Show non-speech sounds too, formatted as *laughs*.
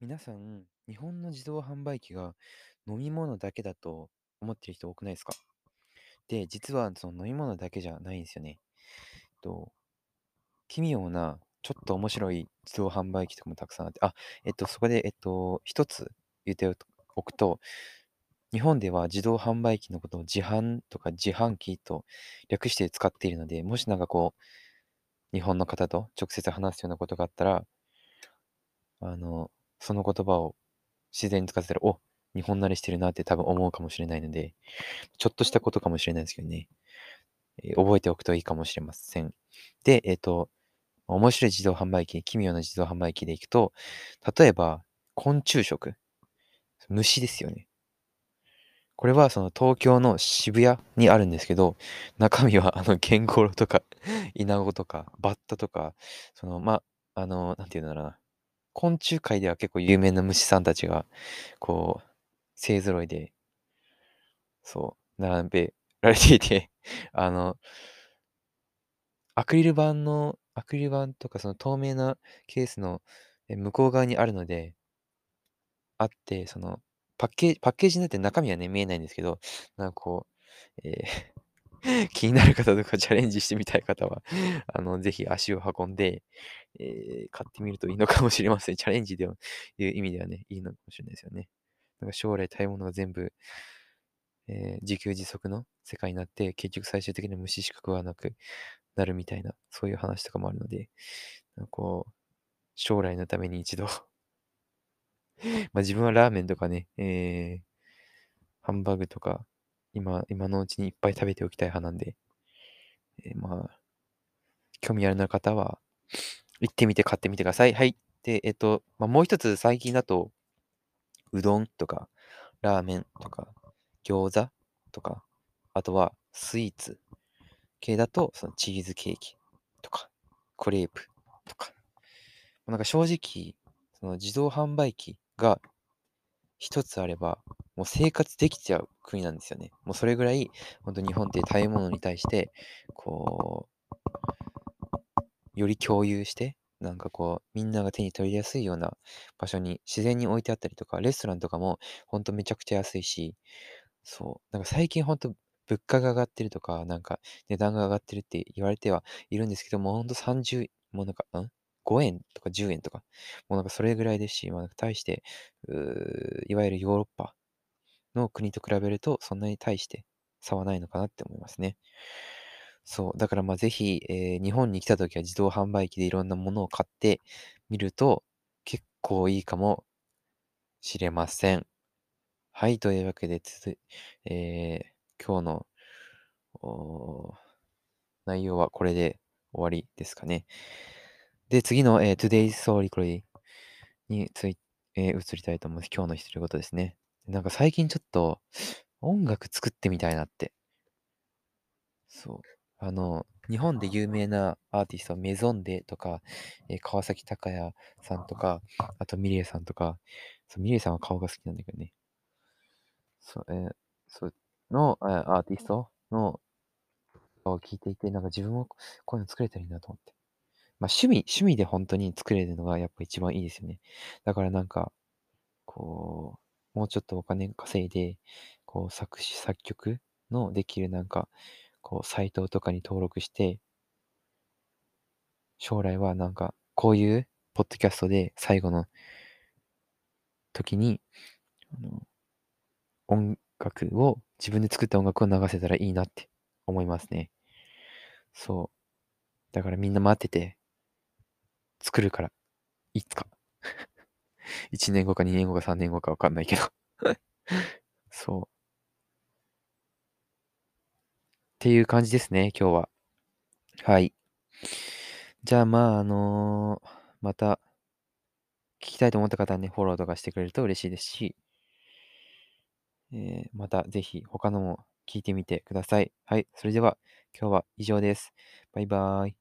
皆さん、日本の自動販売機が飲み物だけだと思ってる人多くないですか？で、実はその飲み物だけじゃないんですよね。と、奇妙な、ちょっと面白い自動販売機とかもたくさんあって、あ、えっと、そこで、えっと、一つ言っておくと、日本では自動販売機のことを自販とか自販機と略して使っているので、もしなんかこう、日本の方と直接話すようなことがあったら、あの、その言葉を自然に使ってたら、お、日本慣れしてるなって多分思うかもしれないので、ちょっとしたことかもしれないですけどね。えー覚えておくといいかもしれません。で、えっ、と、面白い自動販売機、奇妙な自動販売機でいくと、例えば、昆虫食。虫ですよね。これはその東京の渋谷にあるんですけど、中身はあのゲンゴロとか、イナゴとか、バッタとか、その、ま、あの、なんていうんだろうな。昆虫界では結構有名な虫さんたちが、こう、勢揃いで、そう、並べられていて、*laughs* あの、アクリル板の、アクリル板とかその透明なケースの向こう側にあるので、あって、その、パッケージ、パッケージになって中身はね、見えないんですけど、なんかこう、えー *laughs* 気になる方とかチャレンジしてみたい方は、あの、ぜひ足を運んで、えー買ってみるといいのかもしれません。*laughs* チャレンジでは、いう意味ではね、いいのかもしれないですよね。なんか将来食べ物が全部、えー自給自足の世界になって、結局最終的には虫しか食わなくなるみたいな、そういう話とかもあるので、なんかこう、将来のために一度 *laughs* まあ自分はラーメンとかね、えーハンバーグとか、今、今のうちにいっぱい食べておきたい派なんで、えーまあ、興味あるな方は、行ってみて買ってみてください。はい。で、えっと、まあ、もう一つ最近だと、うどんとか、ラーメンとか、餃子とか、あとはスイーツ系だと、そのチーズケーキとか、クレープとか。なんか正直、その自動販売機が一つあれば、もう生活できちゃう国なんですよね。もうそれぐらい、本当日本って食べ物に対して、こう、より共有して、なんかこう、みんなが手に取りやすいような場所に自然に置いてあったりとか、レストランとかも本当めちゃくちゃ安いし、そう、なんか最近本当物価が上がってるとか、なんか値段が上がってるって言われてはいるんですけども、ほんと30、もうなんか、ん ?5 円とか10円とか、もうなんかそれぐらいですし、まあ、なんか対して、いわゆるヨーロッパの国と比べると、そんなに対して差はないのかなって思いますね。そう。だからまあぜひ、えー日本に来た時は自動販売機でいろんなものを買ってみると結構いいかもしれません。はい。というわけで、つづえー今日のおー内容はこれで終わりですかね。で、次の、えー Today's Story についえー移りたいと思います。今日の独り言ですね。なんか最近ちょっと音楽作ってみたいなって。そう。あの、日本で有名なアーティスト、メゾンデとか、えー川崎隆也さんとか、あとミリエさんとか、そうミリエさんは顔が好きなんだけどね。そう、えーそうの、えーアーティストのを聞いていて、なんか自分もこういうの作れたらいいなと思って。まあ趣味、趣味で本当に作れるのがやっぱ一番いいですよね。だからなんか、こう、もうちょっとお金稼いで、こう作詞、作曲のできるなんか、こうサイトとかに登録して、将来はなんか、こういうポッドキャストで最後の時に、あの音楽を、自分で作った音楽を流せたらいいなって思いますね。そう。だからみんな待ってて、作るから、いつか。*laughs* 1年後か2年後か3年後かわかんないけど。*laughs* そう。っていう感じですね、今日は。はい。じゃあまあ、あのーまた、聞きたいと思った方はね、フォローとかしてくれると嬉しいですし、えーまたぜひ他のも聞いてみてください。はい。それでは、今日は以上です。バイバーイ。